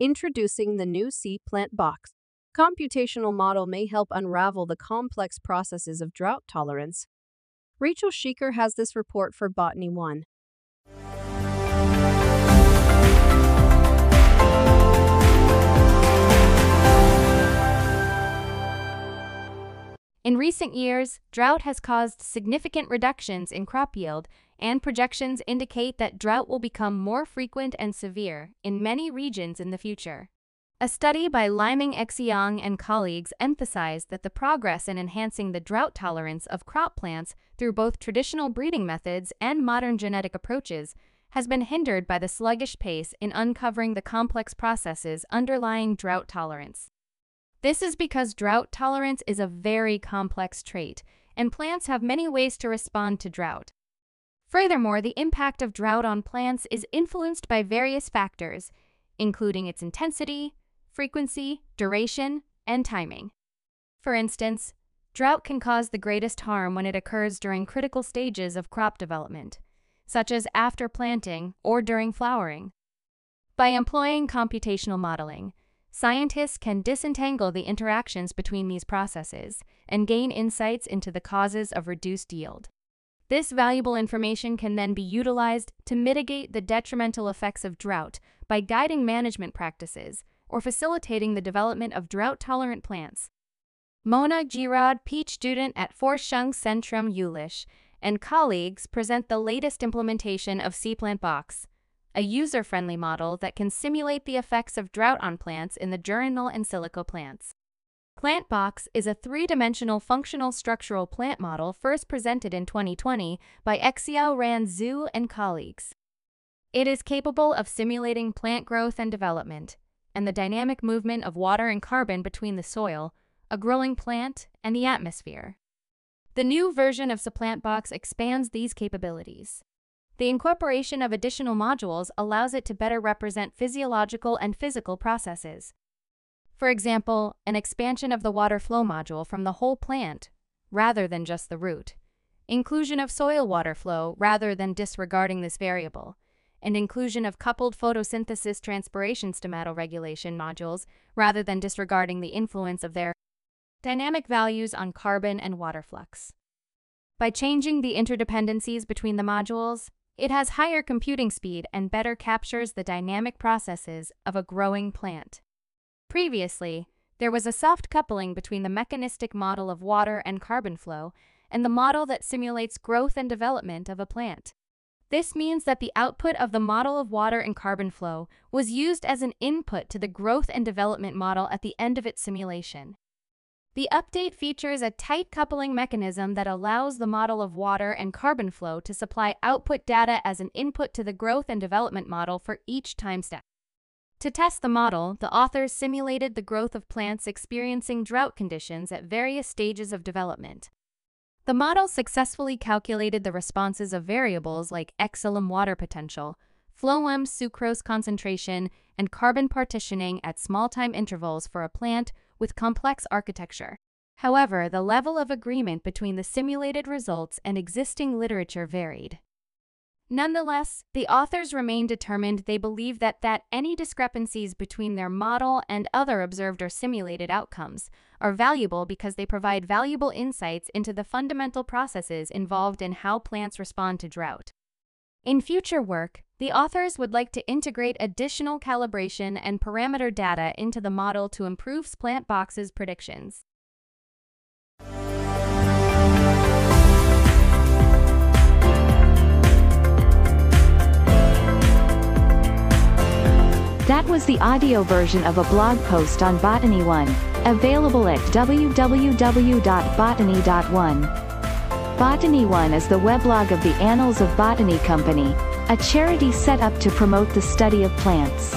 Introducing the new CPlantBox. Computational model may help unravel the complex processes of drought tolerance. Rachel Sheeker has this report for Botany One. In recent years, drought has caused significant reductions in crop yield, and projections indicate that drought will become more frequent and severe in many regions in the future. A study by Liming Xiong and colleagues emphasized that the progress in enhancing the drought tolerance of crop plants through both traditional breeding methods and modern genetic approaches has been hindered by the sluggish pace in uncovering the complex processes underlying drought tolerance. This is because drought tolerance is a very complex trait, and plants have many ways to respond to drought. Furthermore, the impact of drought on plants is influenced by various factors, including its intensity, frequency, duration, and timing. For instance, drought can cause the greatest harm when it occurs during critical stages of crop development, such as after planting or during flowering. By employing computational modeling, Scientists can disentangle the interactions between these processes and gain insights into the causes of reduced yield. This valuable information can then be utilized to mitigate the detrimental effects of drought by guiding management practices or facilitating the development of drought tolerant plants. Mona Giraud, PhD student at Forschungszentrum Jülich, and colleagues present the latest implementation of CPlantBox a user-friendly model that can simulate the effects of drought on plants in the journal in silico Plants. PlantBox is a three-dimensional functional structural plant model first presented in 2020 by Xiao Ran Zhu and colleagues. It is capable of simulating plant growth and development, and the dynamic movement of water and carbon between the soil, a growing plant, and the atmosphere. The new version of CPlantBox expands these capabilities. The incorporation of additional modules allows it to better represent physiological and physical processes. For example, an expansion of the water flow module from the whole plant, rather than just the root, inclusion of soil water flow rather than disregarding this variable, and inclusion of coupled photosynthesis transpiration stomatoregulation modules rather than disregarding the influence of their dynamic values on carbon and water flux. By changing the interdependencies between the modules, it has higher computing speed and better captures the dynamic processes of a growing plant. Previously, there was a soft coupling between the mechanistic model of water and carbon flow and the model that simulates growth and development of a plant. This means that the output of the model of water and carbon flow was used as an input to the growth and development model at the end of its simulation. The update features a tight coupling mechanism that allows the model of water and carbon flow to supply output data as an input to the growth and development model for each time step. To test the model, the authors simulated the growth of plants experiencing drought conditions at various stages of development. The model successfully calculated the responses of variables like xylem water potential, phloem sucrose concentration, and carbon partitioning at small time intervals for a plant with complex architecture. However, the level of agreement between the simulated results and existing literature varied. Nonetheless, the authors remain determined they believe that, that any discrepancies between their model and other observed or simulated outcomes are valuable because they provide valuable insights into the fundamental processes involved in how plants respond to drought. In future work, the authors would like to integrate additional calibration and parameter data into the model to improve CPlantBox's predictions. That was the audio version of a blog post on Botany One, available at www.botany.one. Botany One is the weblog of the Annals of Botany Company, a charity set up to promote the study of plants.